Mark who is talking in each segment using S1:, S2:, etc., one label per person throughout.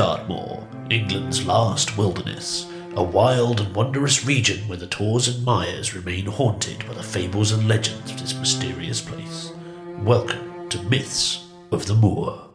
S1: Dartmoor, England's last wilderness, a wild and wondrous region where the tors and mires remain haunted by the fables and legends of this mysterious place. Welcome to Myths of the Moor.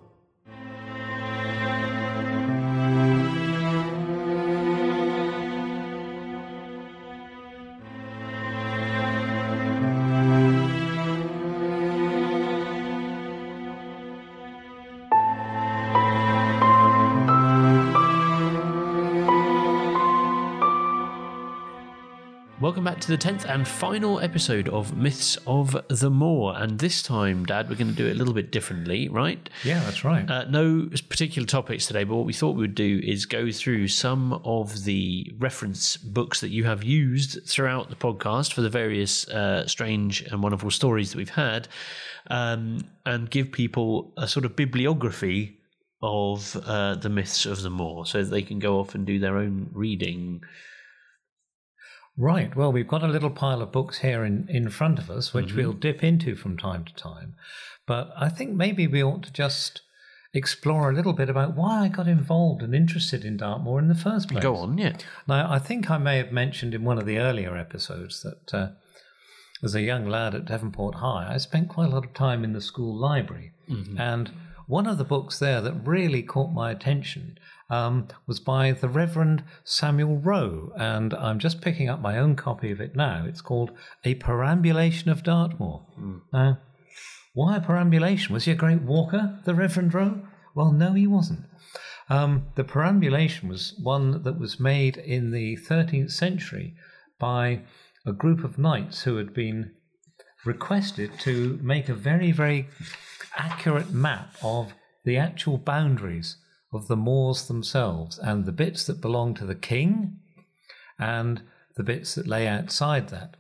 S2: To the 10th and final episode of Myths of the Moor. And this time, Dad, we're going to do it a little bit differently, right?
S3: Yeah, that's right.
S2: Uh, no particular topics today, but what we thought we would do is go through some of the reference books that you have used throughout the podcast for the various uh, strange and wonderful stories that we've had um, and give people a sort of bibliography of uh, the myths of the Moor so that they can go off and do their own reading.
S3: Right. Well, we've got a little pile of books here in, in front of us, which
S2: Mm-hmm.
S3: we'll dip into from time to time. But I think maybe we ought to just explore a little bit about why I got involved and interested in Dartmoor in the first place.
S2: Go on, yeah.
S3: Now, I think I may have mentioned in one of the earlier episodes that uh, as a young lad at Devonport High, I spent quite a lot of time in the school library. And one of the books there that really caught my attention um, was by the Reverend Samuel Rowe. And I'm just picking up my own copy of it now. It's called A Perambulation of Dartmoor. Now, why a perambulation? Was he a great walker, the Reverend Rowe? Well, no, he wasn't. Um, the perambulation was one that was made in the 13th century by a group of knights who had been requested to make a very, very accurate map of the actual boundaries of the moors themselves and the bits that belong to the king and the bits that lay outside that.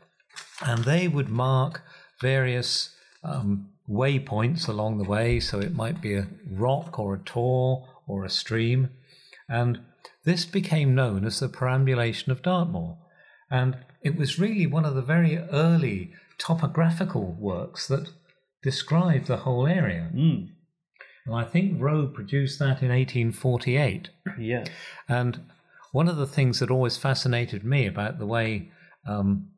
S3: And they would mark various um, waypoints along the way. So it might be a rock or a tor or a stream. And this became known as the perambulation of Dartmoor. And it was really one of the very early topographical works that describe the whole area.
S2: Mm.
S3: And I think Rowe produced that in 1848.
S2: Yeah.
S3: And one of the things that always fascinated me about the way um,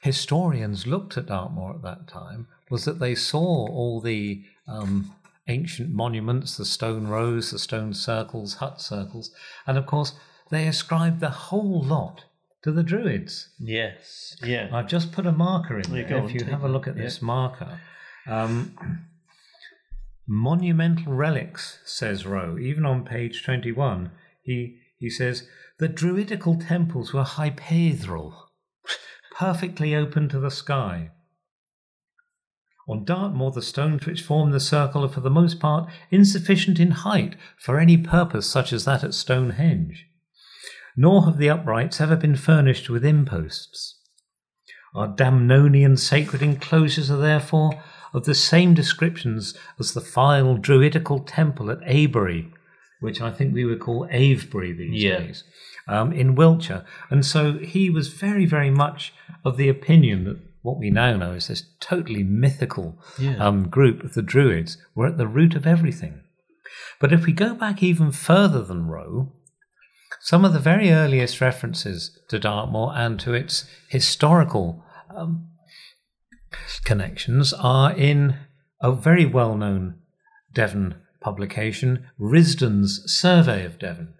S3: historians looked at Dartmoor at that time was that they saw all the um, ancient monuments, the stone rows, the stone circles, hut circles, and of course they ascribed the whole lot to the Druids.
S2: Yes. Yeah.
S3: I've just put a marker in there.
S2: on,
S3: if you have a look at
S2: yeah.
S3: this marker. Um, monumental relics, says Rowe, even on page 21. He, he says, the druidical temples were hypaethral, perfectly open to the sky. On Dartmoor, the stones which form the circle are for the most part insufficient in height for any purpose such as that at Stonehenge. Nor have the uprights ever been furnished with imposts. Our Damnonian sacred enclosures are therefore of the same descriptions as the file druidical temple at Avebury, which I think we would call Avebury these
S2: Yeah.
S3: days, um, in Wiltshire. And so he was very, very much of the opinion that what we now know is this totally mythical
S2: Yeah.
S3: um, group of the Druids were at the root of everything. But if we go back even further than Rowe, some of the very earliest references to Dartmoor and to its historical um, connections are in a very well known Devon publication, Risdon's Survey of Devon.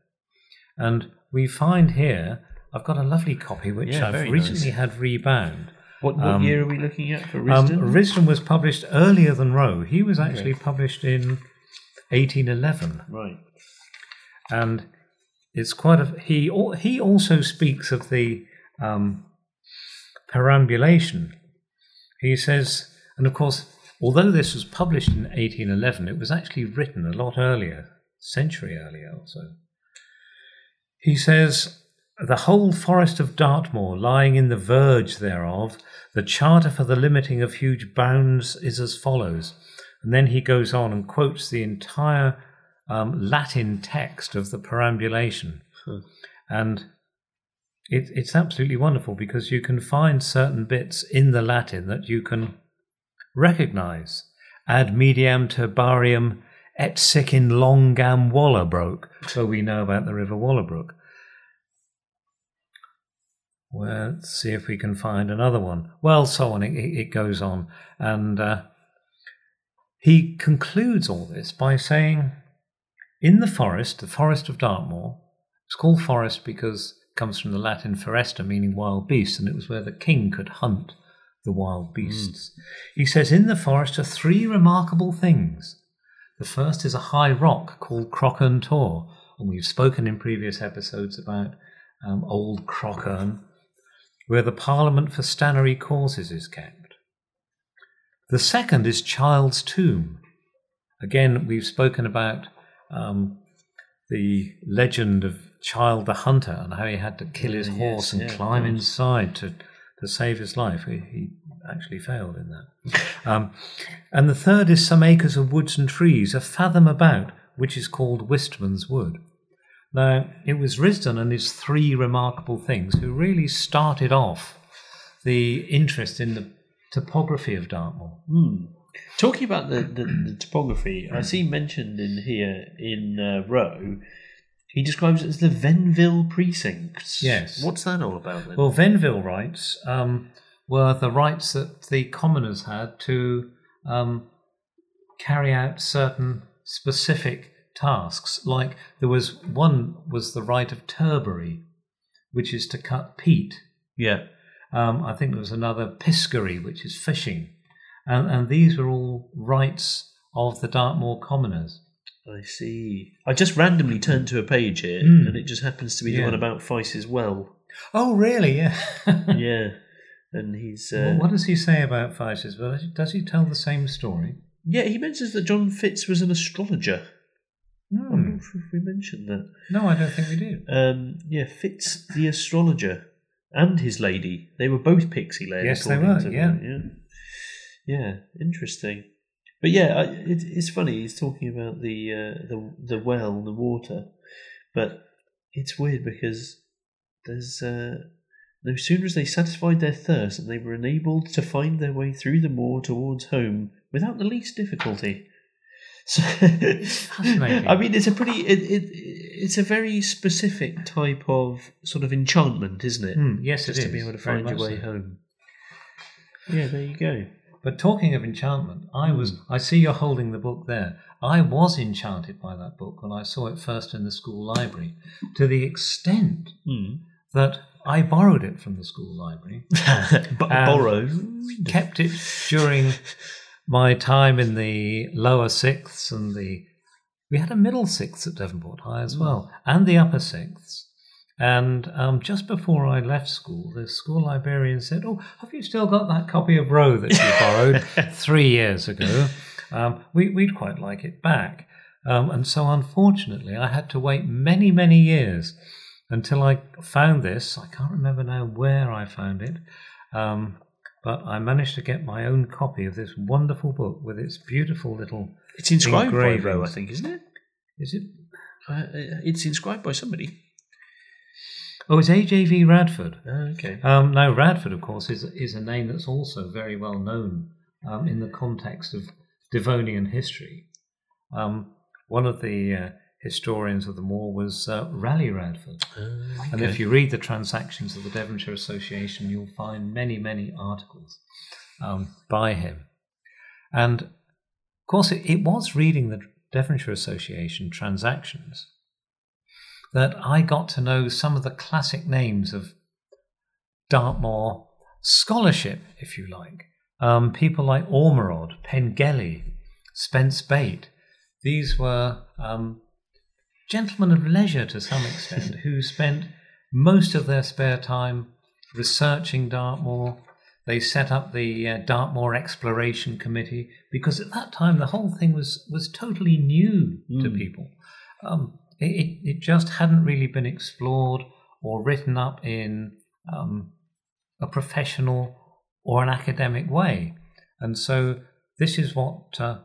S3: And we find here, I've got a lovely copy which
S2: Yeah,
S3: I've recently
S2: nice.
S3: had rebound.
S2: What, what
S3: Um,
S2: year are we looking at for
S3: Um,
S2: Risdon?
S3: Risdon was published earlier than Rowe. He was actually published in 1811
S2: right.
S3: and it's quite a he he also speaks of the um, perambulation he says and of course although this was published in 1811 it was actually written a lot earlier century earlier also he says the whole forest of Dartmoor lying in the verge thereof, the charter for the limiting of huge bounds is as follows. And then he goes on and quotes the entire um, Latin text of the perambulation. And it, it's absolutely wonderful because you can find certain bits in the Latin that you can recognize. Ad mediam turbarium Etsick in Longam Wallerbrook, so we know about the River Wallabrook. Well, let's see if we can find another one. Well, so on, it, it goes on. And uh, he concludes all this by saying, in the forest, the forest of Dartmoor, it's called forest because it comes from the Latin foresta, meaning wild beasts, and it was where the king could hunt the wild beasts. Mm. He says, in the forest are three remarkable things. The first is a high rock called Crockern Tor, and we've spoken in previous episodes about um, old Crockern where the Parliament for Stannary Causes is kept. The second is Child's Tomb. Again, we've spoken about um, the legend of Child the Hunter and how he had to kill his horse and yeah, climb inside to, to save his life. He, he actually failed in that. Um, and the third is Some Acres of Woods and Trees, a fathom about, which is called Wistman's Wood. Now, it was Risdon and his three remarkable things who really started off the interest in the topography of Dartmoor.
S2: Mm. Talking about the, the, the, topography, I see mentioned in here in uh, Rowe, he describes it as the Venville precincts.
S3: Yes.
S2: What's that all about then?
S3: Well, Venville rights um, were the rights that the commoners had to um, carry out certain specific tasks. Like there was one was the right of turbary, which is to cut peat.
S2: Yeah.
S3: Um, I think there was another piscary, which is fishing, and and these were all rights of the Dartmoor commoners.
S2: I see. I just randomly turned to a page here, mm. and it just happens to be the one about Fitz's well.
S3: Oh, really? Yeah.
S2: yeah. And he's. Uh,
S3: well, what does he say about Fitz's well? Does he tell the same story?
S2: Yeah, he mentions that John Fitz was an astrologer.
S3: No.
S2: I'm not sure if we mentioned that.
S3: No, I don't think we did.
S2: Um, yeah, Fitz the astrologer and his lady. They were both pixie ladies.
S3: Yes, they were. Yeah.
S2: yeah. Yeah, interesting. But yeah, it, it's funny. He's talking about the uh, the the well and the water, but it's weird because there's uh, no sooner as they satisfied their thirst and they were enabled to find their way through the moor towards home without the least difficulty. So. I mean, it's a pretty, it, it, it's a very specific type of sort of enchantment, isn't it?
S3: Mm, yes,
S2: Just
S3: it
S2: to be able to find your way so. home. Yeah, there you go.
S3: But talking of enchantment, I was, I see you're holding the book there. I was enchanted by that book when I saw it first in the school library, to the extent
S2: mm.
S3: that I borrowed it from the school library.
S2: borrowed?
S3: Kept it during my time in the lower sixths and the we had a middle sixth at Devonport High as well, and the upper sixths. And um, just before I left school, the school librarian said, "Oh, have you still got that copy of Rowe that you borrowed three years ago? Um, we, would quite like it back." Um, and so, unfortunately, I had to wait many, many years until I found this. I can't remember now where I found it. Um, but I managed to get my own copy of this wonderful book with its beautiful little.
S2: It's inscribed by Rowe, I think, isn't it?
S3: Is it?
S2: Uh, it's inscribed by somebody.
S3: Oh, it's A.J.V. Radford.
S2: Oh, okay.
S3: Um, now, Radford, of course, is is a name that's also very well known um, in the context of Devonian history. Um, one of the uh, historians of the moor was uh, Ralegh Radford.
S2: okay.
S3: And if you read the transactions of the Devonshire Association, you'll find many, many articles um, by him. And of course, it, it was reading the Devonshire Association transactions that I got to know some of the classic names of Dartmoor scholarship, if you like. Um, people like Ormerod, Pengelly, Spence Bate. These were um, gentlemen of leisure to some extent who spent most of their spare time researching Dartmoor. They set up the uh, Dartmoor Exploration Committee because at that time the whole thing was, was totally new mm. to hmm. people. Um, it, it just hadn't really been explored or written up in um, a professional or an academic way. And so this is what uh,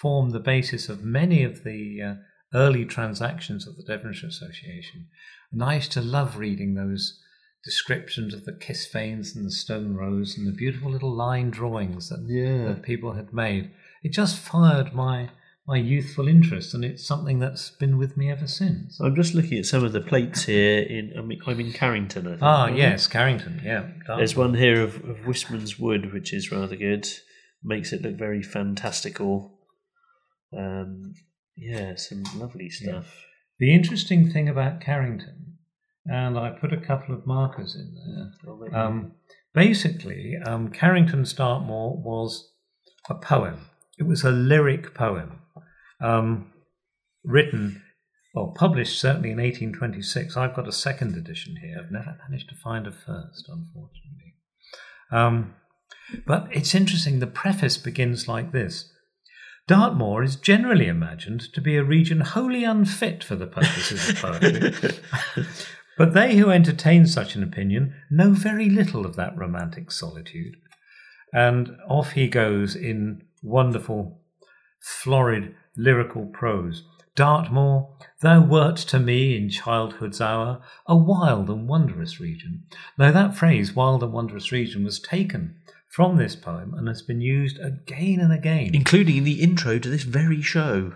S3: formed the basis of many of the uh, early transactions of the Devonshire Association. And I used to love reading those descriptions of the kistvaens and the stone rows and the beautiful little line drawings that,
S2: yeah.
S3: that people had made. It just fired my my youthful interest, and it's something that's been with me ever since.
S2: I'm just looking at some of the plates here. In I'm in, I'm in Carrington, I think.
S3: Ah,
S2: I?
S3: yes, Carrington. Yeah,
S2: There's one here of, of Wistman's Wood, which is rather good. Makes it look very fantastical. Um, yeah, some lovely stuff.
S3: The interesting thing about Carrington, and I put a couple of markers in there. Um, basically, um, Carrington's Dartmoor was a poem. It was a lyric poem, um, written, well, published certainly in 1826. I've got a second edition here. I've never managed to find a first, unfortunately. Um, but it's interesting. The preface begins like this. Dartmoor is generally imagined to be a region wholly unfit for the purposes of poetry. but they who entertain such an opinion know very little of that romantic solitude. And off he goes in wonderful, florid, lyrical prose. Dartmoor, thou wert to me in childhood's hour a wild and wondrous region. Now, that phrase, wild and wondrous region, was taken from this poem and has been used again and again.
S2: Including in the intro to this very show.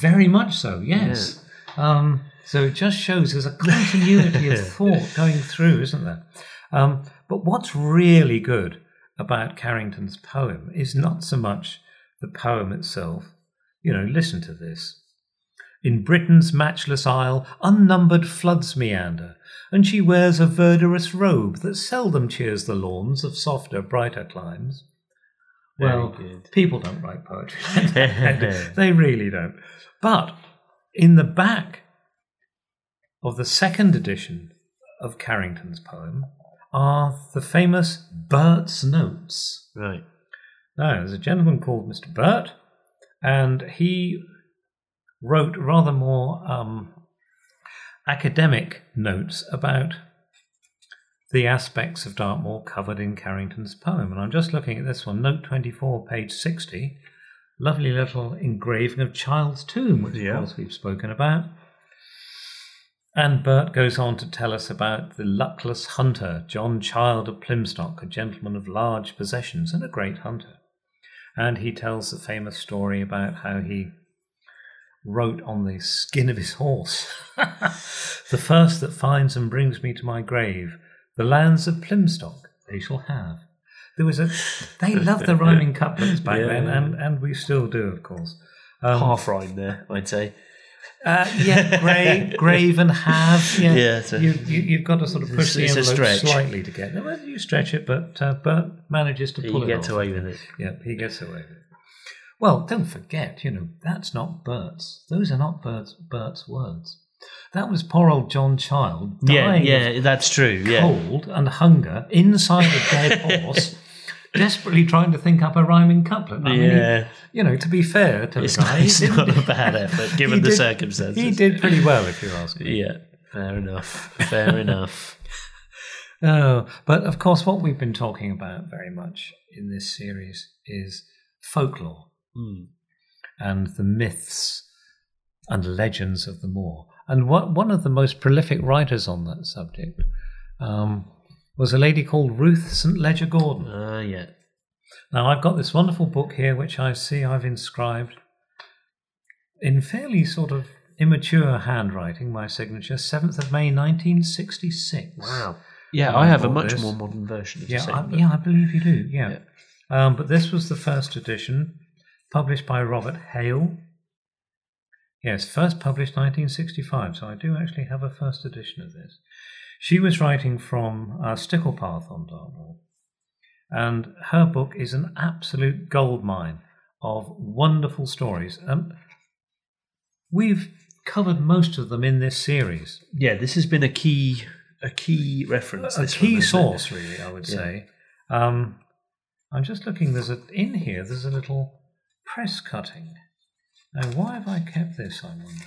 S3: Very much so, yes. Um, so it just shows there's a continuity of thought going through, isn't there? Um, but what's really good about Carrington's poem is not so much the poem itself. You know, listen to this. In Britain's matchless isle, unnumbered floods meander, and she wears a verdurous robe that seldom cheers the lawns of softer, brighter climes. Well, people don't write poetry. they really don't. But in the back of the second edition of Carrington's poem are the famous Burt's Notes.
S2: Right.
S3: Now, there's a gentleman called Mr. Burt, and he wrote rather more um, academic notes about the aspects of Dartmoor covered in Carrington's poem. And I'm just looking at this one, note 24, page 60. Lovely little engraving of Child's Tomb, which
S2: Yeah.
S3: of course we've spoken about. And Burt goes on to tell us about the luckless hunter, John Child of Plymstock, a gentleman of large possessions and a great hunter. And he tells the famous story about how he wrote on the skin of his horse The first that finds and brings me to my grave, the lands of Plymstock they shall have. There was a they loved the rhyming couplets back
S2: Yeah.
S3: then, and, and we still do, of course. Um,
S2: Half rhyme there, I'd say.
S3: Uh, yeah, grave, grave, and have. Yeah,
S2: Yeah, it's a-
S3: you, you, you've got to sort of push the
S2: It's
S3: envelope slightly to get. Well, you stretch it, but uh, Burt manages to pull
S2: You
S3: it
S2: get
S3: off.
S2: away with it.
S3: Yep, he gets away with it. Well, don't forget, you know, that's not Burt's. Those are not Burt's, Burt's words. That was poor old John Child
S2: Yeah,
S3: dying of
S2: yeah, that's true. Yeah.
S3: cold and hunger inside a dead horse, desperately trying to think up a rhyming couplet. I mean, he-
S2: Yeah.
S3: you know, to be fair to
S2: It's
S3: the guy,
S2: not, it's
S3: didn't-
S2: a bad effort given
S3: he
S2: the
S3: did-
S2: circumstances.
S3: He did pretty well, if you ask me.
S2: Yeah, fair enough. Fair enough.
S3: Oh, but of course, what we've been talking about very much in this series is folklore
S2: Hmm.
S3: and the myths and legends of the moor. And what, one of the most prolific writers on that subject um, was a lady called Ruth St. Leger Gordon.
S2: Ah, yeah.
S3: Now, I've got this wonderful book here, which I see I've inscribed in fairly sort of immature handwriting, my signature, 7th of May 1966.
S2: Wow. Yeah,
S3: I
S2: I have a much
S3: this.
S2: more modern version of
S3: Yeah,
S2: same
S3: I, yeah, I believe you do. Yeah, Um, but this was the first edition, published by Robert Hale. Yes, first published 1965. So I do actually have a first edition of this. She was writing from uh, Sticklepath on Dartmoor, and her book is an absolute goldmine of wonderful stories. Um, we've covered most of them in this series.
S2: Yeah, this has been a key a key reference.
S3: a key
S2: one, hasn't it?
S3: source, really, I would
S2: Yeah.
S3: say. Um, I'm just looking. There's a in here. There's a little press cutting. Now, why have I kept this? I wonder.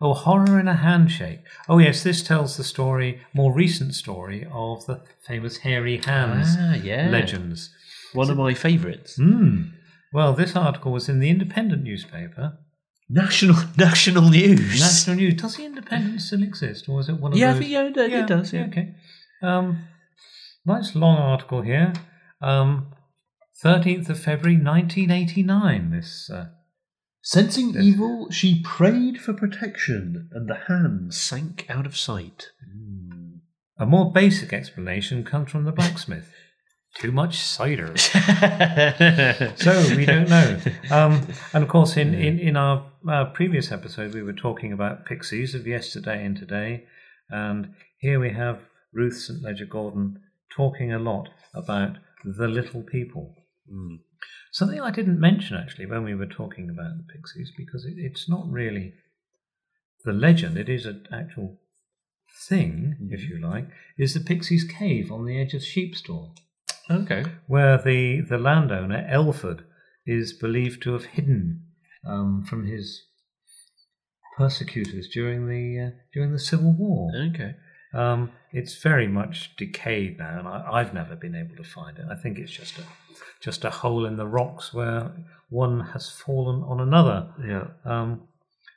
S3: Oh, horror in a handshake. Oh, yes, this tells the story, more recent story of the famous hairy hands
S2: Ah, yeah.
S3: legends.
S2: One of my favourites.
S3: Hmm. Well, this article was in the Independent newspaper.
S2: National National News.
S3: National News. Does the Independent still exist, or is it one of
S2: yeah,
S3: those?
S2: yeah, it, it does. Yeah.
S3: Okay. Um, nice long article here. Um, 13th of February 1989, this uh,
S1: Sensing evil, she prayed for protection, and the hand sank out of sight.
S3: A more basic explanation comes from the blacksmith. Too much cider. so we don't know. Um, and of course, in, in, in our, our previous episode, we were talking about pixies of yesterday and today. And here we have Ruth St. Leger Gordon talking a lot about the little people. Something I didn't mention actually when we were talking about the pixies, because it, it's not really the legend, it is an actual thing, if you like, is the Pixies Cave on the edge of Sheepstor
S2: Okay.
S3: where the, the landowner, Elford, is believed to have hidden um, from his persecutors during the uh, during the Civil War.
S2: Okay.
S3: Um, it's very much decayed now, and I, I've never been able to find it. I think it's just a just a hole in the rocks where one has fallen on another.
S2: Yeah.
S3: Um,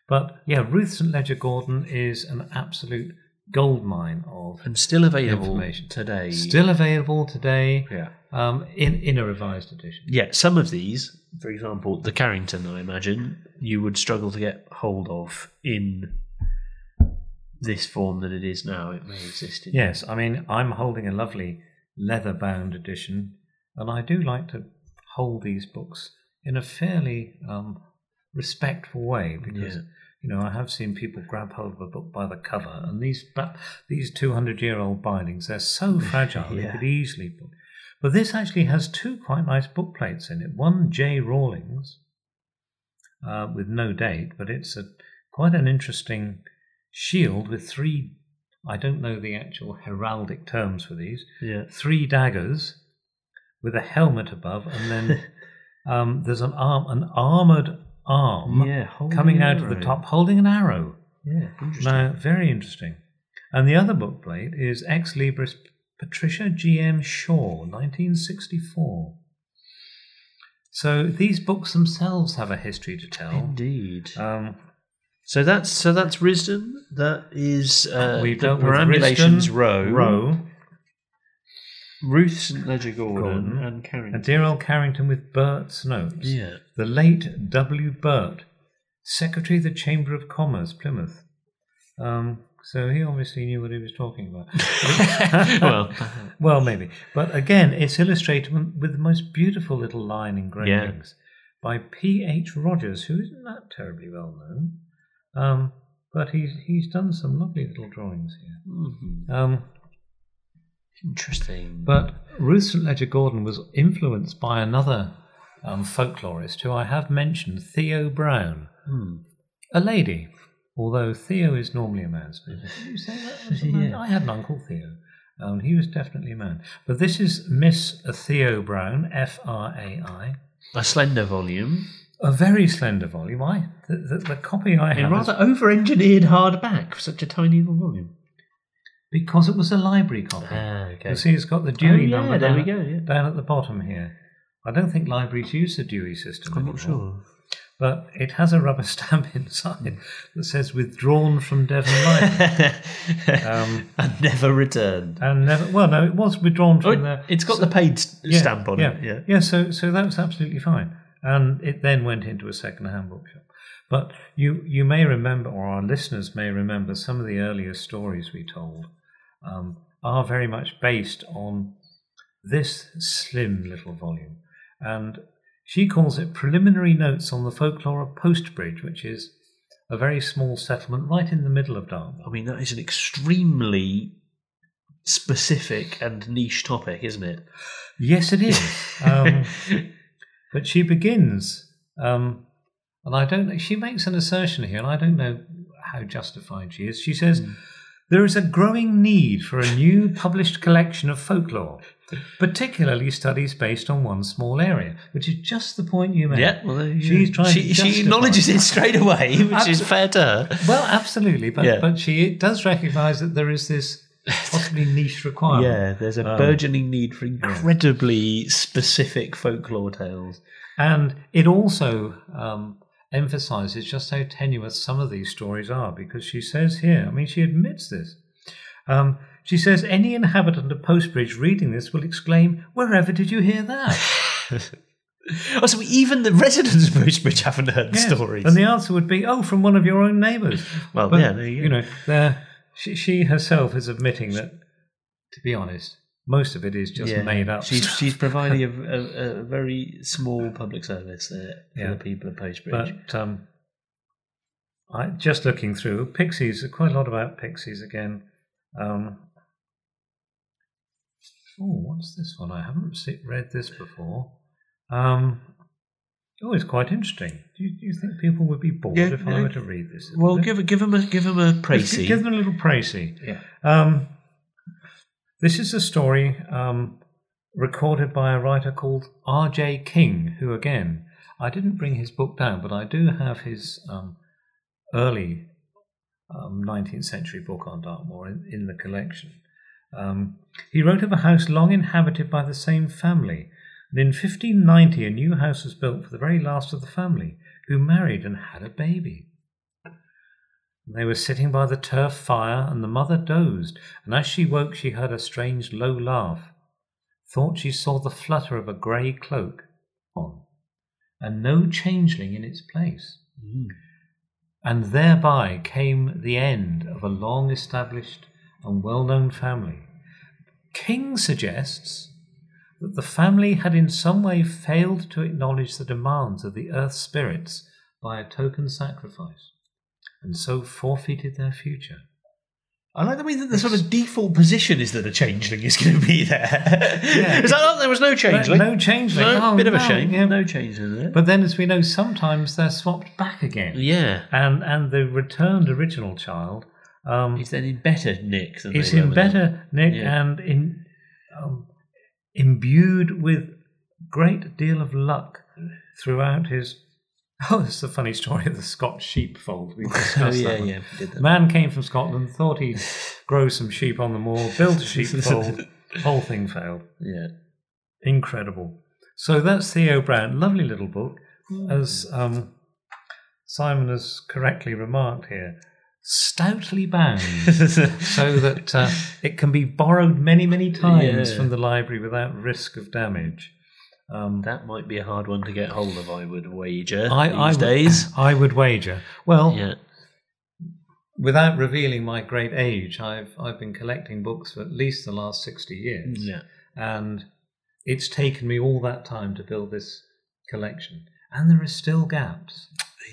S3: but yeah, Ruth St Leger Gordon is an absolute goldmine of
S2: And still available
S3: Information.
S2: today.
S3: still available today
S2: Yeah.
S3: um, in in a revised edition.
S2: Yeah, some of these, for example, the Carrington, I imagine, you would struggle to get hold of in this form that it is now. It may exist in.
S3: Yes, I mean, I'm holding a lovely leather bound edition, and I do like to hold these books in a fairly um, respectful way because.
S2: Yeah.
S3: You know, I have seen people grab hold of a book by the cover, and these ba- these two hundred year old bindings they're so fragile they
S2: Yeah.
S3: could easily put. But this actually has two quite nice book plates in it. One J Rawlings, uh, with no date, but it's a quite an interesting shield with three. I don't know the actual heraldic terms for these.
S2: Yeah.
S3: Three daggers with a helmet above, and then um, there's an arm, an armored arm
S2: Yeah,
S3: coming out of the top, holding an arrow.
S2: Yeah, interesting.
S3: Now, very interesting. And the other book plate is Ex Libris Patricia G.M. Shaw, 1964. So these books themselves have a history to tell.
S2: Indeed.
S3: Um,
S2: so that's so that's Risdon. That is uh,
S3: we've with
S2: perambulations Rowe.
S3: Rowe,
S2: Ruth St Leger Gordon,
S3: Gordon,
S2: and
S3: and
S2: Carrington.
S3: dear old Carrington with Burt's notes.
S2: Yeah.
S3: The late W. Burt, Secretary of the Chamber of Commerce, Plymouth. Um, so he obviously knew what he was talking about.
S2: well,
S3: Well, maybe. But again, it's illustrated with the most beautiful little line engravings by P. H. Rogers, who isn't that terribly well known. Um, but he's he's done some lovely little drawings here.
S2: mhm.
S3: Um,
S2: interesting.
S3: but Ruth St. Leger Gordon was influenced by another um, folklorist who I have mentioned, Theo Brown,
S2: Hmm.
S3: a lady. Although Theo is normally a man's name. You say that? man?
S2: Yeah.
S3: I had an uncle Theo. Um, he was definitely a man. But this is Miss Theo Brown, F R A I.
S2: a slender volume
S3: A very slender volume. I the, the, the copy I
S2: in
S3: have
S2: rather
S3: is
S2: over-engineered hardback for such a tiny little volume.
S3: because it was a library copy.
S2: Ah, okay.
S3: You see, it's got the Dewey
S2: Oh, yeah,
S3: number
S2: there
S3: down,
S2: we go, yeah.
S3: down at the bottom here. I don't think libraries use the Dewey system.
S2: I'm not
S3: anymore.
S2: sure.
S3: But it has a rubber stamp inside that says "withdrawn from Devon Library." Um,
S2: and never returned.
S3: and never. Well, no, it was withdrawn
S2: Oh,
S3: from the.
S2: it's got the paid s- stamp on
S3: yeah,
S2: it. Yeah.
S3: yeah. So, so that was absolutely fine, and it then went into a second-hand bookshop. But you, you may remember, or our listeners may remember, some of the earlier stories we told um, are very much based on this slim little volume, and she calls it "Preliminary Notes on the Folklore of Postbridge," which is a very small settlement right in the middle of Dartmoor.
S2: I mean, that is an extremely specific and niche topic, isn't it?
S3: Yes, it is. Um, But she begins, um, and I don't know, she makes an assertion here, and I don't know how justified she is. She says, There is a growing need for a new published collection of folklore, particularly studies based on one small area, which is just the point you made.
S2: yeah. Well,
S3: She's trying
S2: she,
S3: to
S2: she acknowledges
S3: it.
S2: straight away, which is fair to her.
S3: Well, absolutely, but,
S2: Yeah.
S3: but she does recognise that there is this possibly niche requirement.
S2: Yeah, there's a
S3: Um,
S2: burgeoning need for incredibly specific folklore tales.
S3: And it also um, emphasizes just how tenuous some of these stories are because she says here, I mean, she admits this. Um, she says, Any inhabitant of Postbridge reading this will exclaim, Wherever did you hear that?
S2: Oh, so even the residents of Bracebridge haven't heard the
S3: Yes.
S2: stories.
S3: And the answer would be, oh, from one of your own neighbours.
S2: well,
S3: But,
S2: yeah, you, go.
S3: know, there, she, she herself is admitting that, to be honest, most of it is just
S2: Yeah.
S3: made up.
S2: She's she's providing a, a, a very small public service there for
S3: Yeah.
S2: the people of Bracebridge.
S3: But um, I just looking through Pixies, quite a lot about Pixies again. Um, oh, what's this one? I haven't read this before. Um, oh, it's quite interesting. Do you, do you think people would be bored
S2: Yeah,
S3: if I were to read this?
S2: well, give give him a give him a
S3: Let's. Give them a little précis.
S2: Yeah.
S3: Um, this is a story um, recorded by a writer called R.J. King, who, again, I didn't bring his book down, but I do have his um, early um, 19th century book on Dartmoor in, in the collection. Um, he wrote of a house long inhabited by the same family. And in 1590, a new house was built for the very last of the family, who married and had a baby. They were sitting by the turf fire, and the mother dozed, and as she woke, she heard a strange low laugh. Thought she saw the flutter of a grey cloak on, and no changeling in its place.
S2: Mm.
S3: And thereby came the end of a long established and well known family. King suggests that the family had in some way failed to acknowledge the demands of the earth spirits by a token sacrifice, and so forfeited their future.
S2: I like the way that the sort of default position is that a changeling is going to be there.
S3: Yeah.
S2: Is that there was no changeling?
S3: No changeling.
S2: No,
S3: Oh,
S2: bit of a shame.
S3: yeah.
S2: No changeling.
S3: But then, as we know, sometimes they're swapped back again.
S2: yeah,
S3: And and the returned original child um,
S2: he's then in better nick than
S3: is
S2: were
S3: in better nick
S2: Yeah.
S3: and in um, imbued with great deal of luck throughout his. Oh, it's the funny story of the Scotch sheepfold. We discussed
S2: yeah,
S3: that one.
S2: yeah, we did that.
S3: man came from Scotland, thought he'd grow some sheep on the moor, built a sheepfold, whole thing failed.
S2: Yeah,
S3: Incredible. So that's Theo Brown. Lovely little book. As um, Simon has correctly remarked here, stoutly bound so that uh, it can be borrowed many, many times
S2: Yeah.
S3: from the library without risk of damage. Um,
S2: that might be a hard one to get hold of. I would wager
S3: I,
S2: these
S3: I would-
S2: days.
S3: I would wager. Well,
S2: Yeah,
S3: without revealing my great age, I've I've been collecting books for at least the last sixty years.
S2: yeah.
S3: and it's taken me all that time to build this collection and there are still gaps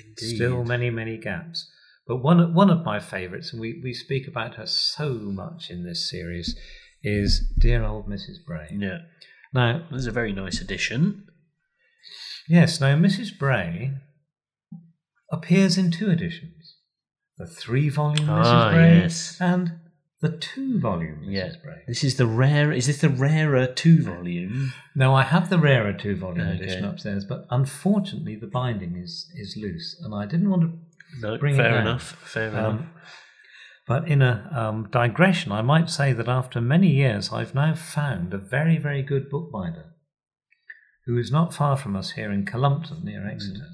S3: Indeed. still many many gaps but one of, one of my favorites and we, we speak about her so much in this series is dear old mrs bray
S2: Yeah,
S3: now
S2: this is a very nice addition.
S3: yes now mrs bray appears in two editions the three volume mrs
S2: Ah,
S3: bray
S2: yes.
S3: and the two volume mrs
S2: Yeah.
S3: bray
S2: This is the rare. Is this the rarer two volume?
S3: Now I have the rarer two volume
S2: Okay.
S3: edition upstairs, but unfortunately the binding is is loose, and I didn't want to.
S2: No,
S3: Bring
S2: fair enough. Fair enough.
S3: Um, but in a um, digression, I might say that after many years, I've now found a very very good bookbinder, who is not far from us here in Cullompton near Exeter,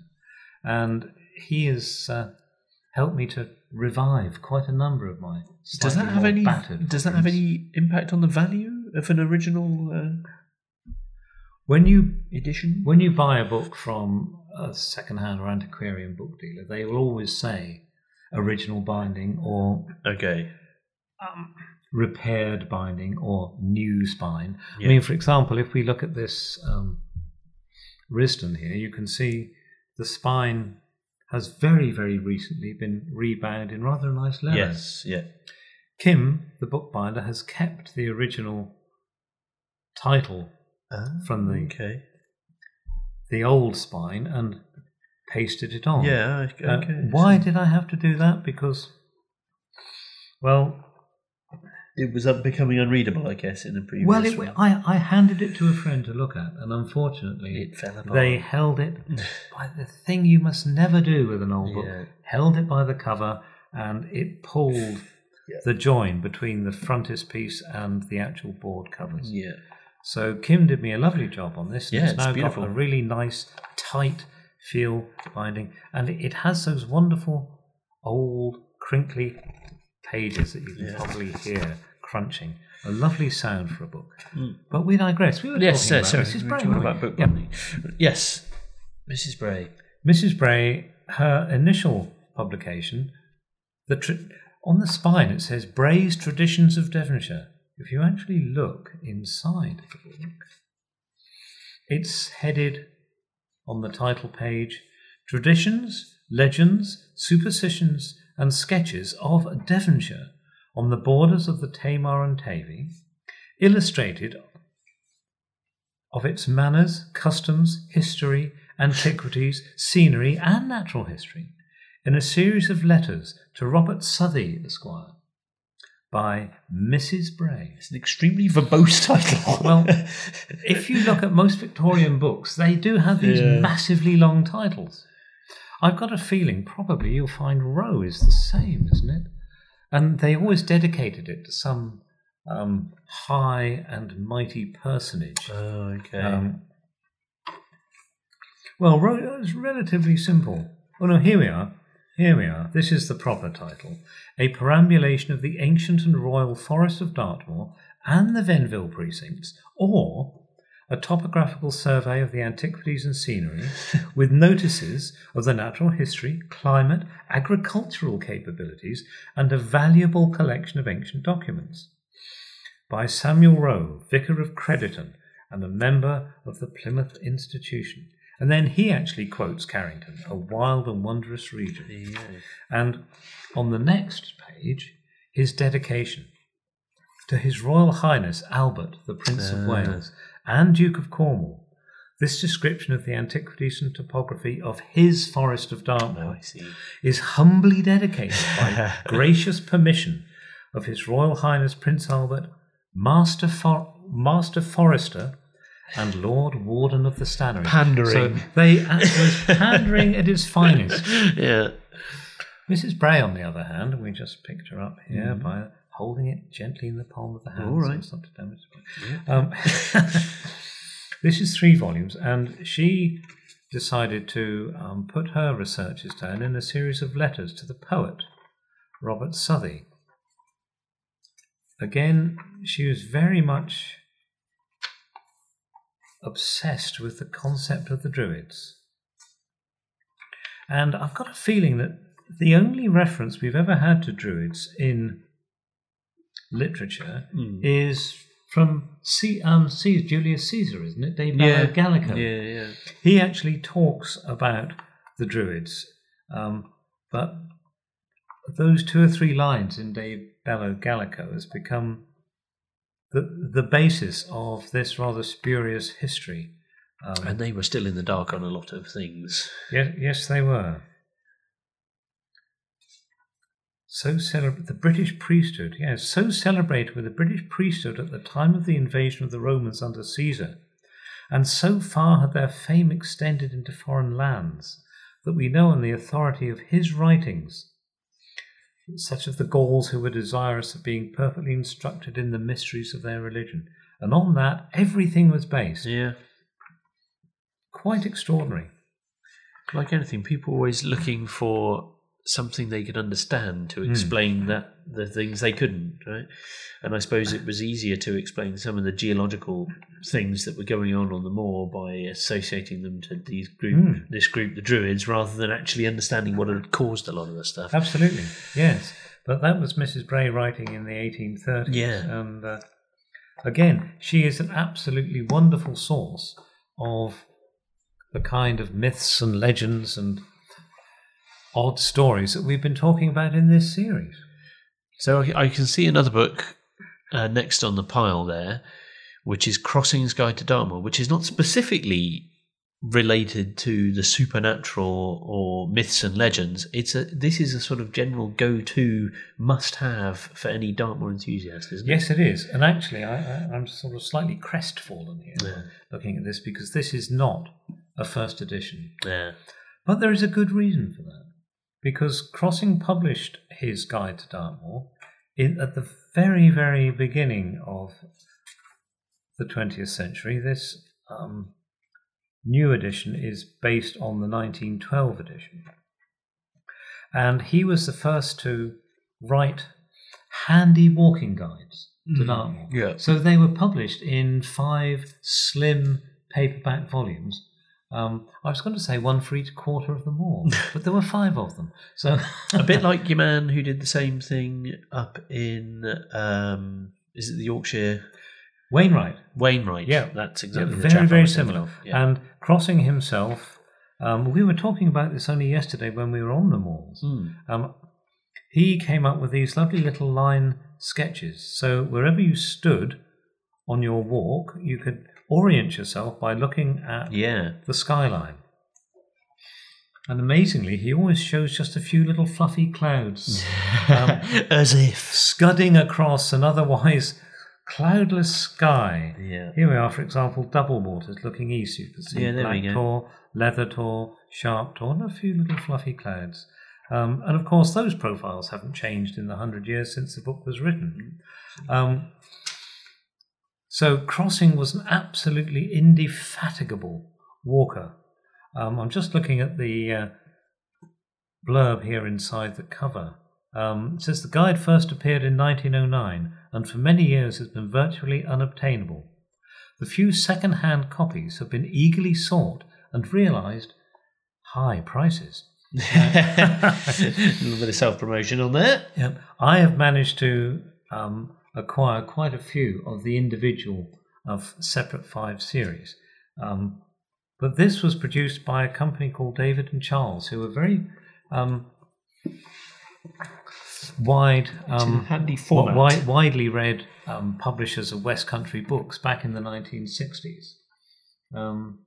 S3: and he has uh, helped me to revive quite a number of my.
S2: Does that have any? Does that have any impact on the value of an original uh,
S3: When you
S2: edition?
S3: When you buy a book from a second-hand or antiquarian book dealer, they will always say original binding or
S2: Okay.
S3: um, repaired binding or new spine.
S2: Yeah.
S3: I mean, for example, if we look at this um, Risdon here, you can see the spine has very, very recently been rebound in rather a nice leather.
S2: Yes. Yeah.
S3: Kim, the bookbinder, has kept the original title from the
S2: Okay.
S3: the old spine and pasted it on.
S2: Yeah. Okay.
S3: Uh, why did I have to do that? Because, well,
S2: It was becoming unreadable, I guess, in the previous.
S3: well, it. I, I handed it to a friend to look at, and unfortunately,
S2: It fell apart.
S3: they held it by the thing you must never do with an old book.
S2: Yeah.
S3: Held it by the cover, and it pulled the join between the frontispiece and the actual board covers.
S2: Yeah.
S3: So Kim did me a lovely job on this.
S2: Yeah,
S3: it's
S2: it's
S3: now
S2: beautiful.
S3: got a really nice, tight feel binding, and it has those wonderful, old, crinkly pages that you can
S2: Yeah.
S3: probably hear crunching. A lovely sound for a book. But we digress. We were
S2: Yes,
S3: talking
S2: uh,
S3: about
S2: sorry,
S3: Mrs.
S2: we
S3: Bray.
S2: talking about
S3: we?
S2: book
S3: Yeah.
S2: binding. Yes, Mrs. Bray.
S3: Mrs. Bray, her initial publication, the tr- on the spine it says Bray's Traditions of Devonshire. If you actually look inside the book, it's headed on the title page Traditions, Legends, Superstitions, and Sketches of Devonshire on the borders of the Tamar and Tavy, illustrated of its manners, customs, history, antiquities, scenery, and natural history in a series of letters to Robert Southey, Esquire, by Mrs. Bray.
S2: It's an extremely verbose title.
S3: Well, if you look at most Victorian books, they do have these
S2: Yeah.
S3: massively long titles. I've got a feeling probably you'll find Rowe is the same, isn't it? And they always dedicated it to some um, high and mighty personage.
S2: oh, okay.
S3: Um, well, Ro- it's relatively simple. Oh no, here we are. Here we are. This is the proper title: A perambulation of the ancient and royal forest of Dartmoor and the Venville precincts, or a topographical survey of the antiquities and scenery, with notices of the natural history, climate, agricultural capabilities, and a valuable collection of ancient documents by Samuel Rowe, Vicar of Crediton and a member of the Plymouth Institution. And then he actually quotes Carrington, a wild and wondrous region.
S2: Yeah.
S3: And on the next page, his dedication to His Royal Highness Albert, the Prince of
S2: Ah.
S3: Wales and Duke of Cornwall. This description of the antiquities and topography of his Forest of
S2: Oh,
S3: Dartmoor
S2: I see.
S3: is humbly dedicated by gracious permission of His Royal Highness Prince Albert, Master For- Master Forester, and Lord Warden of the Stannary.
S2: Pandering.
S3: So they was pandering at its finest.
S2: Yeah.
S3: Mrs. Bray, on the other hand, we just picked her up here by holding it gently in the palm of the hand,
S2: Mm-hmm.
S3: So
S2: right.
S3: as not to damage it. Um, this is three volumes, and she decided to um, put her researches down in a series of letters to the poet Robert Southey. Again, she was very much obsessed with the concept of the Druids. And I've got a feeling that the only reference we've ever had to Druids in literature
S2: Hmm.
S3: is from C- um, C- Julius Caesar, isn't it? De Bello Gallico.
S2: Yeah, yeah.
S3: He actually talks about the Druids, um, but those two or three lines in De Bello Gallico has become the the basis of this rather spurious history. Um,
S2: And they were still in the dark on a lot of things.
S3: Yes, yes, they were. So celeb- the British priesthood, yes, so celebrated with the British priesthood at the time of the invasion of the Romans under Caesar, and so far had their fame extended into foreign lands that we know on the authority of his writings, such of the Gauls who were desirous of being perfectly instructed in the mysteries of their religion, and on that everything was based.
S2: Yeah.
S3: Quite extraordinary.
S2: Like anything, people always looking for something they could understand to explain that the things they couldn't, right? And I suppose it was easier to explain some of the geological things that were going on on the moor by associating them to these group,
S3: Mm.
S2: this group, the Druids, rather than actually understanding what had caused a lot of the stuff.
S3: Absolutely, yes. But that was Mrs. Bray writing in the 1830s.
S2: Yeah.
S3: And uh, again, she is an absolutely wonderful source of the kind of myths and legends and odd stories that we've been talking about in this series.
S2: So I, can see another book uh, next on the pile there, which is Crossing's Guide to Dartmoor, which is not specifically related to the supernatural or myths and legends. It's a this is a sort of general go-to must-have for any Dartmoor enthusiast, isn't it?
S3: Yes, it is. And actually, I, I'm sort of slightly crestfallen here
S2: Yeah.
S3: looking at this because this is not a first edition.
S2: Yeah.
S3: But there is a good reason for that. Because Crossing published his guide to Dartmoor in, at the very, very beginning of the 20th century. This um, new edition is based on the 1912 edition. And he was the first to write handy walking guides to Dartmoor.
S2: Yeah.
S3: So they were published in five slim paperback volumes. Um, I was going to say one for each quarter of the mall, but there were five of them. So
S2: a bit like your man who did the same thing up in um, is it the Yorkshire
S3: Wainwright,
S2: Wainwright?
S3: Yeah.
S2: that's exactly the
S3: very very similar.
S2: Yeah.
S3: And Crossing himself, um, we were talking about this only yesterday when we were on the malls.
S2: Mm.
S3: Um, he came up with these lovely little line sketches. So wherever you stood on your walk, you could orient yourself by looking at
S2: yeah,
S3: the skyline. And amazingly, he always shows just a few little fluffy clouds um,
S2: as if.
S3: scudding across an otherwise cloudless sky.
S2: Yeah.
S3: Here we are, for example, double waters looking east. You can see
S2: Yeah, there we
S3: black tor, leather tor, sharp tor, and a few little fluffy clouds. Um, and of course, those profiles haven't changed in the hundred years since the book was written. Um, so, Crossing was an absolutely indefatigable walker. Um, I'm just looking at the uh, blurb here inside the cover. Um, it says the guide first appeared in 1909 and for many years has been virtually unobtainable. The few second hand copies have been eagerly sought and realised high prices.
S2: a little bit of self promotion on there.
S3: Yep. I have managed to um, acquire quite a few of the individual of separate five series. Um, but this was produced by a company called David and Charles, who were very um, wide, um,
S2: handy
S3: wi-
S2: format.
S3: wi- widely read um, publishers of West Country books back in the 1960s. Um,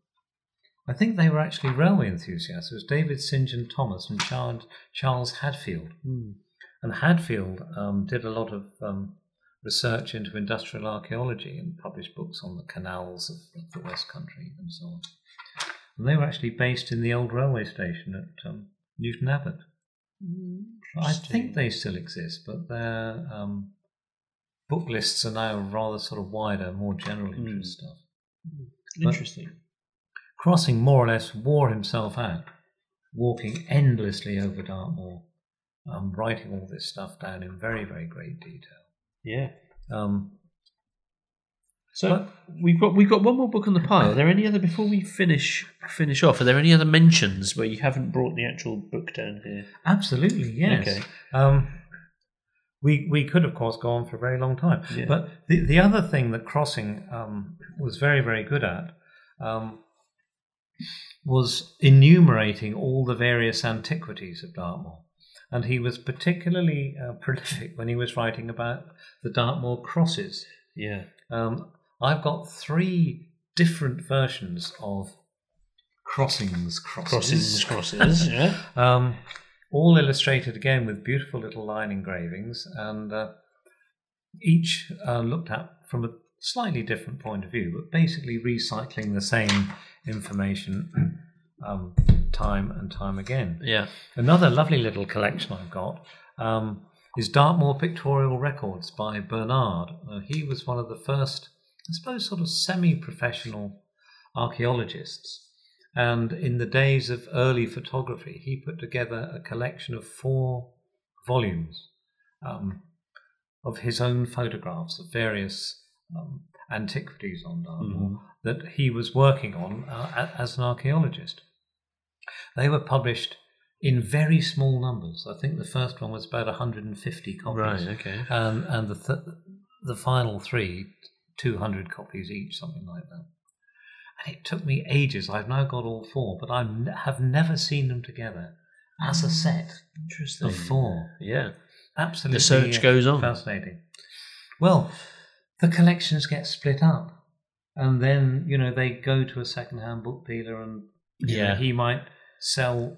S3: I think they were actually railway enthusiasts. It was David St. John Thomas and Charles, Charles Hadfield.
S2: Hmm.
S3: And Hadfield um, did a lot of um, research into industrial archaeology and published books on the canals of, of the West Country and so on. And they were actually based in the old railway station at um, Newton Abbot. I think they still exist, but their um, book lists are now rather sort of wider, more general interest stuff.
S2: Interesting.
S3: Crossing more or less wore himself out, walking endlessly over Dartmoor, um, writing all this stuff down in very, very great detail.
S2: Yeah.
S3: Um,
S2: So we've got we've got one more book on the pile. Are there any other before we finish finish off? Are there any other mentions where you haven't brought the actual book down here?
S3: absolutely, yes.
S2: Okay.
S3: Um, we we could, of course, go on for a very long time.
S2: Yeah.
S3: But the the other thing that Crossing um, was very, very good at um, was enumerating all the various antiquities of Dartmoor. And he was particularly uh, prolific when he was writing about the Dartmoor crosses.
S2: Yeah.
S3: Um, I've got three different versions of crossings, crosses,
S2: Crosses, crosses. yeah.
S3: um, all illustrated again with beautiful little line engravings, and uh, each uh, looked at from a slightly different point of view, but basically recycling the same information um, time and time again.
S2: Yeah.
S3: Another lovely little collection I've got um, is Dartmoor Pictorial Records by Burnard. Uh, he was one of the first, I suppose, sort of semi professional archaeologists. And in the days of early photography, he put together a collection of four volumes um, of his own photographs of various um, antiquities on Dartmoor that he was working on uh, as an archaeologist. They were published in very small numbers. I think the first one was about 150 copies,
S2: Right. Okay.
S3: and and the th- the final three, 200 copies each, something like that. And it took me ages. I've now got all four, but I n- have never seen them together as a set
S2: Interesting.
S3: of four.
S2: Yeah.
S3: Absolutely,
S2: The search
S3: uh,
S2: goes on.
S3: Fascinating. Well, the collections get split up, and then you know they go to a second-hand book dealer, and you know,
S2: Yeah.
S3: he might sell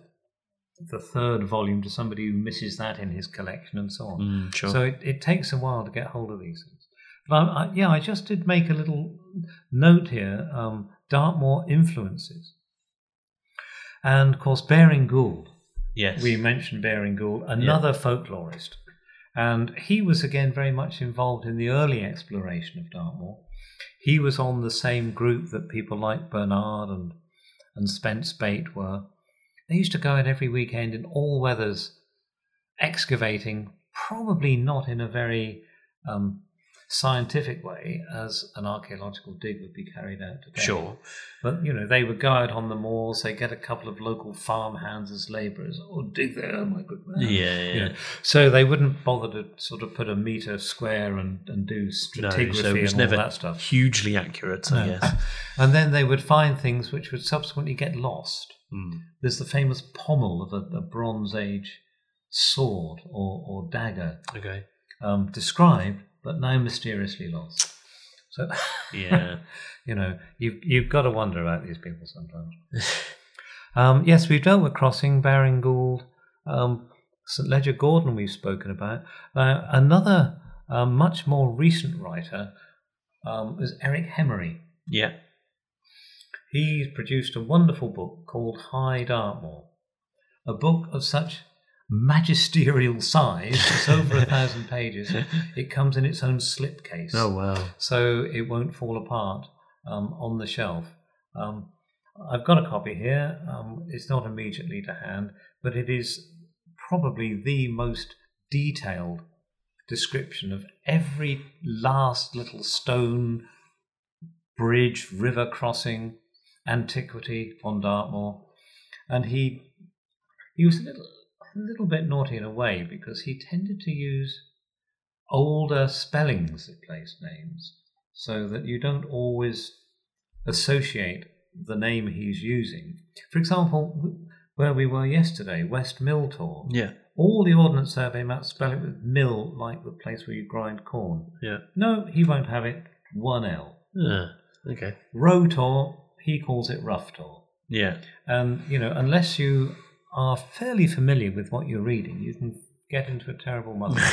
S3: the third volume to somebody who misses that in his collection, and so on.
S2: Mm, sure.
S3: So it, it takes a while to get hold of these things. But I, I, yeah, I just did make a little note here. Um, Dartmoor influences, and of course Baring Gould.
S2: yes.
S3: We mentioned Baring Gould, another folklorist. And he was again very much involved in the early exploration of Dartmoor. He was on the same group that people like Burnard and, and Spence Bate were. They used to go out every weekend in all weathers, excavating, probably not in a very um, scientific way as an archaeological dig would be carried out today.
S2: Sure.
S3: But, you know, they would go out on the moors, they get a couple of local farm hands as labourers. Oh, dig there, my good man.
S2: Yeah, yeah.
S3: You know, so they wouldn't bother to sort of put a metre square and, and do
S2: No,
S3: stratigraphy
S2: so it was
S3: and all
S2: never
S3: that stuff.
S2: hugely accurate, I
S3: No.
S2: guess.
S3: And then they would find things which would subsequently get lost.
S2: Mm.
S3: There's the famous pommel of a, a Bronze Age sword or, or dagger,
S2: Okay.
S3: um, described but now mysteriously lost. So,
S2: Yeah.
S3: you know, you've, you've got to wonder about these people sometimes. um, yes, we've dealt with Crossing, Baring Gould, um, St. Leger Gordon, we've spoken about. Now, another uh, much more recent writer um, is Eric Hemery.
S2: yeah.
S3: He produced a wonderful book called High Dartmoor, a book of such magisterial size, it's over a thousand pages. It comes in its own slipcase,
S2: Oh, wow.
S3: so it won't fall apart um, on the shelf. Um, I've got a copy here. Um, it's not immediately to hand, but it is probably the most detailed description of every last little stone, bridge, river crossing, antiquity on Dartmoor. And he he was a little a little bit naughty in a way because he tended to use older spellings of place names so that you don't always associate the name he's using. For example, where we were yesterday, West Milltor,
S2: Yeah.
S3: all the Ordnance Survey maps spell it with mill like the place where you grind corn.
S2: Yeah.
S3: No, he won't have it. One L.
S2: Ah, okay.
S3: Row Tor, he calls it rough tor.
S2: Yeah.
S3: And, you know, unless you are fairly familiar with what you're reading, you can get into a terrible muddle.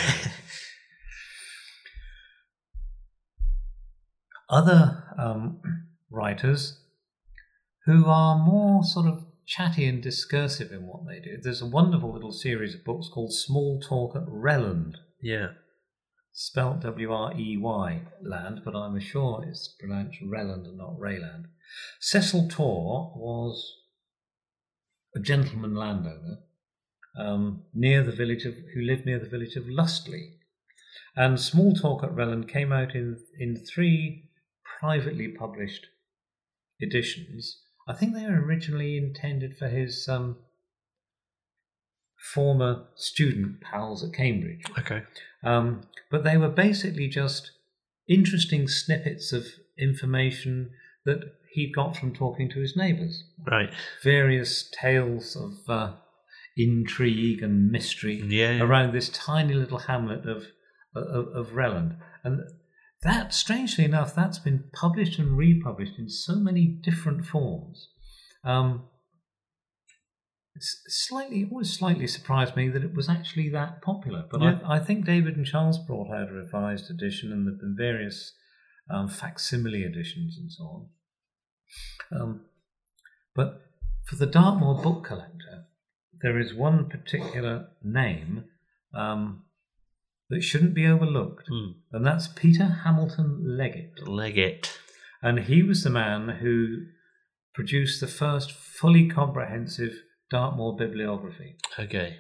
S3: Other um, writers who are more sort of chatty and discursive in what they do. There's a wonderful little series of books called Small Talk at Wreyland,
S2: Yeah.
S3: Spelt W R E Y land, but I'm sure it's pronounced Reland and not Rayland. Cecil Torr was a gentleman landowner um, near the village of who lived near the village of Lustleigh. And Small Talk at Wreyland came out in in three privately published editions. I think they were originally intended for his um, former student pals at Cambridge.
S2: Okay.
S3: Um, but they were basically just interesting snippets of information that he got from talking to his neighbours.
S2: Right.
S3: Various tales of uh, intrigue and mystery
S2: Yeah.
S3: around this tiny little hamlet of of, of Wreyland, and that, strangely enough, that's been published and republished in so many different forms. Um, slightly, it always slightly surprised me that it was actually that popular. But
S2: Yeah.
S3: I, I think David and Charles brought out a revised edition, and there've been various um, facsimile editions and so on. Um, but for the Dartmoor book collector, there is one particular name um, that shouldn't be overlooked,
S2: Hmm.
S3: and that's Peter Hamilton Leggett.
S2: Leggett.
S3: And he was the man who produced the first fully comprehensive Dartmoor bibliography.
S2: Okay.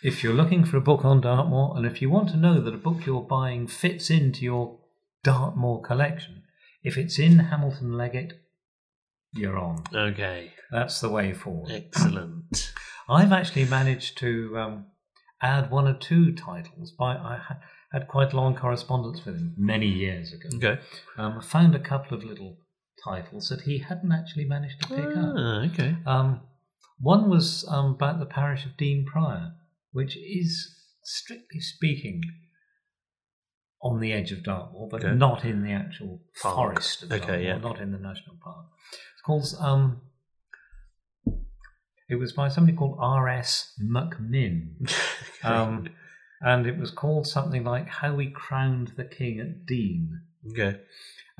S3: If you're looking for a book on Dartmoor, and if you want to know that a book you're buying fits into your Dartmoor collection, if it's in Hamilton Leggett, you're on.
S2: Okay.
S3: That's the way forward.
S2: Excellent.
S3: I've actually managed to um, add one or two titles. By I ha- had quite long correspondence with him many years ago.
S2: Okay.
S3: Um, I found a couple of little titles that he hadn't actually managed to pick up.
S2: Ah, okay.
S3: Um, one was um, about the parish of Dean Prior, which is, strictly speaking, on the edge of Dartmoor, but
S2: Okay.
S3: not in the actual
S2: Park.
S3: forest of
S2: Okay,
S3: Dartmoor,
S2: yeah.
S3: not in the national park. It's called. Um, it was by somebody called R.S. McMinn, um, and it was called something like "How We Crowned the King at Dean."
S2: okay.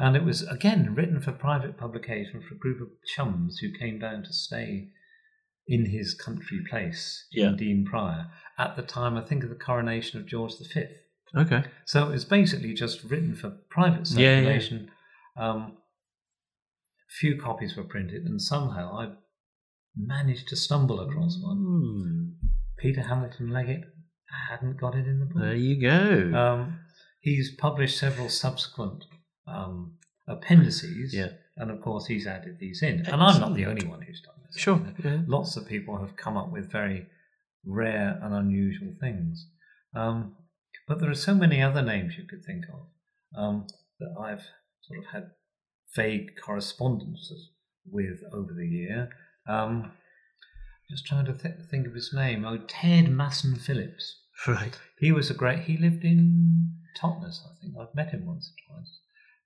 S3: And it was again written for private publication for a group of chums who came down to stay in his country place
S2: Yeah.
S3: in Dean Prior at the time, I think, of the coronation of George V.
S2: Okay.
S3: So it was basically just written for private
S2: Yeah, yeah.
S3: circulation. Um, few copies were printed, and somehow I managed to stumble across one.
S2: Hmm.
S3: Peter Hamilton Leggett hadn't got it in the book.
S2: There you go.
S3: Um, he's published several subsequent um, appendices.
S2: Yeah.
S3: And of course, he's added these in. And I'm not the only one who's done.
S2: Sure. Yeah.
S3: Lots of people have come up with very rare and unusual things. Um, but there are so many other names you could think of um, that I've sort of had vague correspondences with over the year. Um, just trying to th- think of his name. Oh, Ted Masson Phillips.
S2: Right.
S3: He was a great. He lived in Totnes, I think. I've met him once or twice,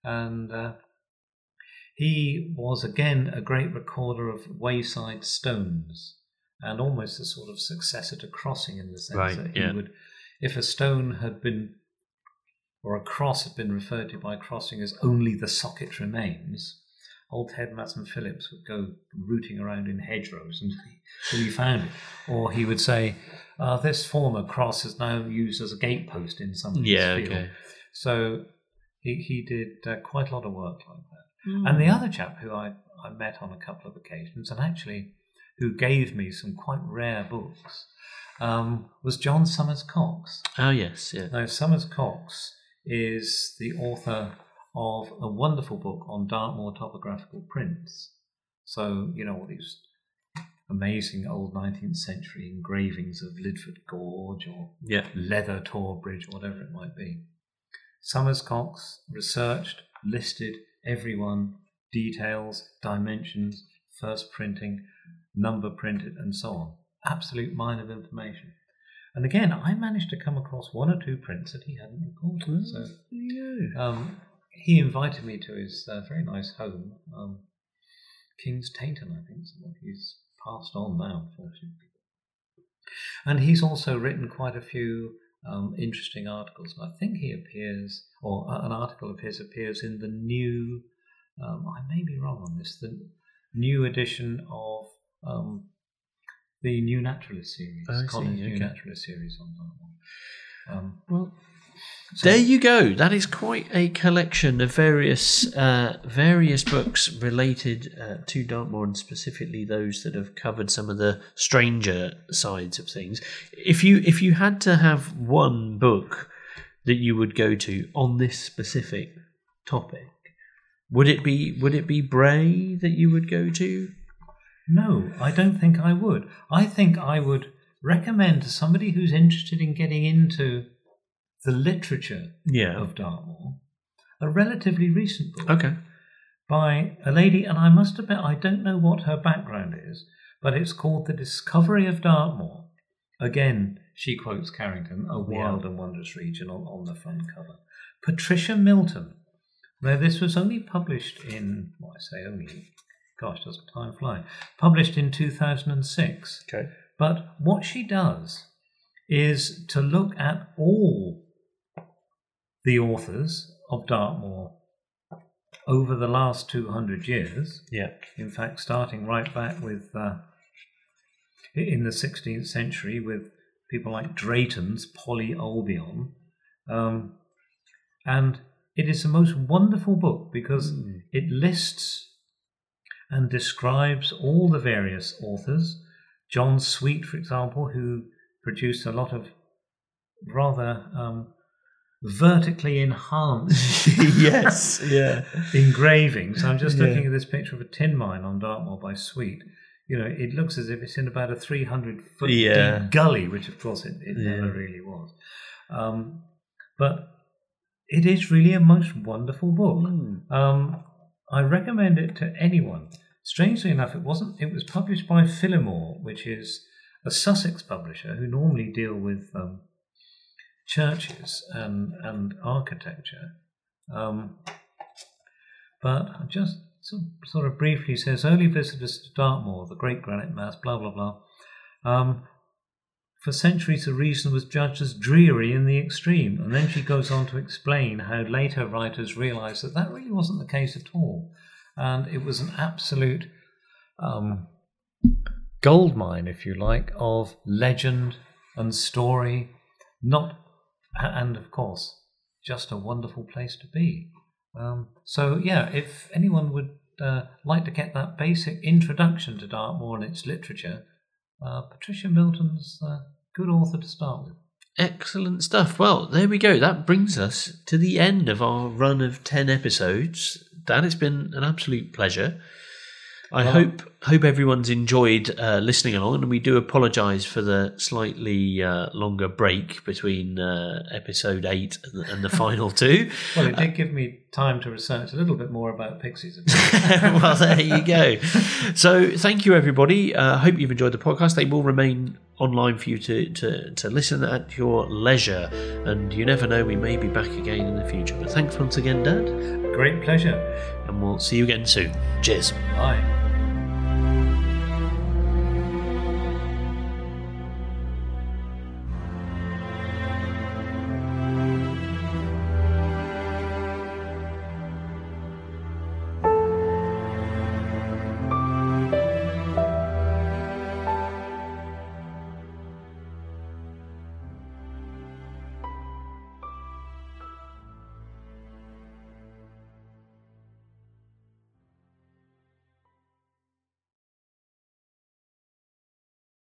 S3: and uh, he was again a great recorder of wayside stones, and almost a sort of successor to crossing in the sense
S2: Right,
S3: that he
S2: yeah.
S3: would, if a stone had been or a cross had been referred to by crossing as only the socket remains. Old Ted Masson Phillips would go rooting around in hedgerows until he found it. Or he would say, uh, This former cross is now used as a gatepost in some
S2: Yeah.
S3: field.
S2: Okay.
S3: So he, he did uh, quite a lot of work like that.
S2: Hmm.
S3: And the other chap who I, I met on a couple of occasions, and actually who gave me some quite rare books, um, was John Somers Cox.
S2: Oh yes. Yeah.
S3: Now, Somers Cox is the author of a wonderful book on Dartmoor topographical prints. So, you know, all these amazing old 19th century engravings of Lydford Gorge or
S2: Yeah.
S3: Leather Tor Bridge, whatever it might be. Somers Cox researched, listed everyone, details, dimensions, first printing, number printed, and so on. Absolute mine of information. And again, I managed to come across one or two prints that he hadn't recorded. So um, he invited me to his uh, very nice home, um, Kingsteignton, I think. So he's passed on now, fortunately. And he's also written quite a few um, interesting articles. And I think he appears, or an article of his appears in the new, um, I may be wrong on this, the new edition of um, the New Naturalist series,
S2: I see,
S3: Collins New. Naturalist series on Dartmoor. Um,
S2: Well,
S3: so-
S2: there you go. That is quite a collection of various uh, various books related uh, to Dartmoor, and specifically those that have covered some of the stranger sides of things. If you if you had to have one book that you would go to on this specific topic, would it be would it be Bray that you would go to?
S3: No, I don't think I would. I think I would recommend to somebody who's interested in getting into the literature
S2: Yeah.
S3: of Dartmoor a relatively recent book
S2: Okay.
S3: by a lady, and I must admit I don't know what her background is, but it's called The Discovery of Dartmoor. Again, she quotes Carrington, a wild and wondrous region on, on the front cover. Patricia Milton. Now, this was only published in, what I say only, gosh, doesn't time fly? Published in 2006.
S2: Okay.
S3: But what she does is to look at all the authors of Dartmoor over the last 200 years.
S2: Yeah.
S3: In fact, starting right back with uh, in the 16th century with people like Drayton's Poly-Olbion. Um, and it is the most wonderful book because it lists and describes all the various authors. John Swete, for example, who produced a lot of rather um, vertically enhanced
S2: yes. Yeah.
S3: engravings. I'm just
S2: Yeah.
S3: looking at this picture of a tin mine on Dartmoor by Swete. You know, it looks as if it's in about a 300 foot
S2: Yeah.
S3: deep gully, which of course it, it
S2: Yeah.
S3: never really was. Um, but it is really a most wonderful book.
S2: Hmm.
S3: Um, I recommend it to anyone. Strangely enough, it wasn't. It was published by Phillimore, which is a Sussex publisher who normally deal with um, churches and and architecture. Um, but just sort of briefly says only visitors to Dartmoor, the Great Granite Mass, blah blah blah. Um, for centuries, the region was judged as dreary in the extreme, and then she goes on to explain how later writers realised that that really wasn't the case at all, and it was an absolute um, gold mine, if you like, of legend and story, not and of course just a wonderful place to be. Um, so yeah, if anyone would uh, like to get that basic introduction to Dartmoor and its literature, uh, Patricia Milton's a good author to start with.
S2: Excellent stuff. Well, there we go. That brings us to the end of our run of 10 episodes. Dan, it's been an absolute pleasure. I
S3: Well-
S2: hope hope everyone's enjoyed uh, listening along, and we do apologise for the slightly uh, longer break between uh, episode eight and the, and the final two.
S3: Well, it did give me time to research a little bit more about pixies.
S2: well, there you go. So, thank you, everybody. I uh, hope you've enjoyed the podcast. They will remain online for you to, to, to listen at your leisure. And you never know, we may be back again in the future. But thanks once again, Dad.
S3: Great pleasure.
S2: And we'll see you again soon. Cheers.
S3: Bye.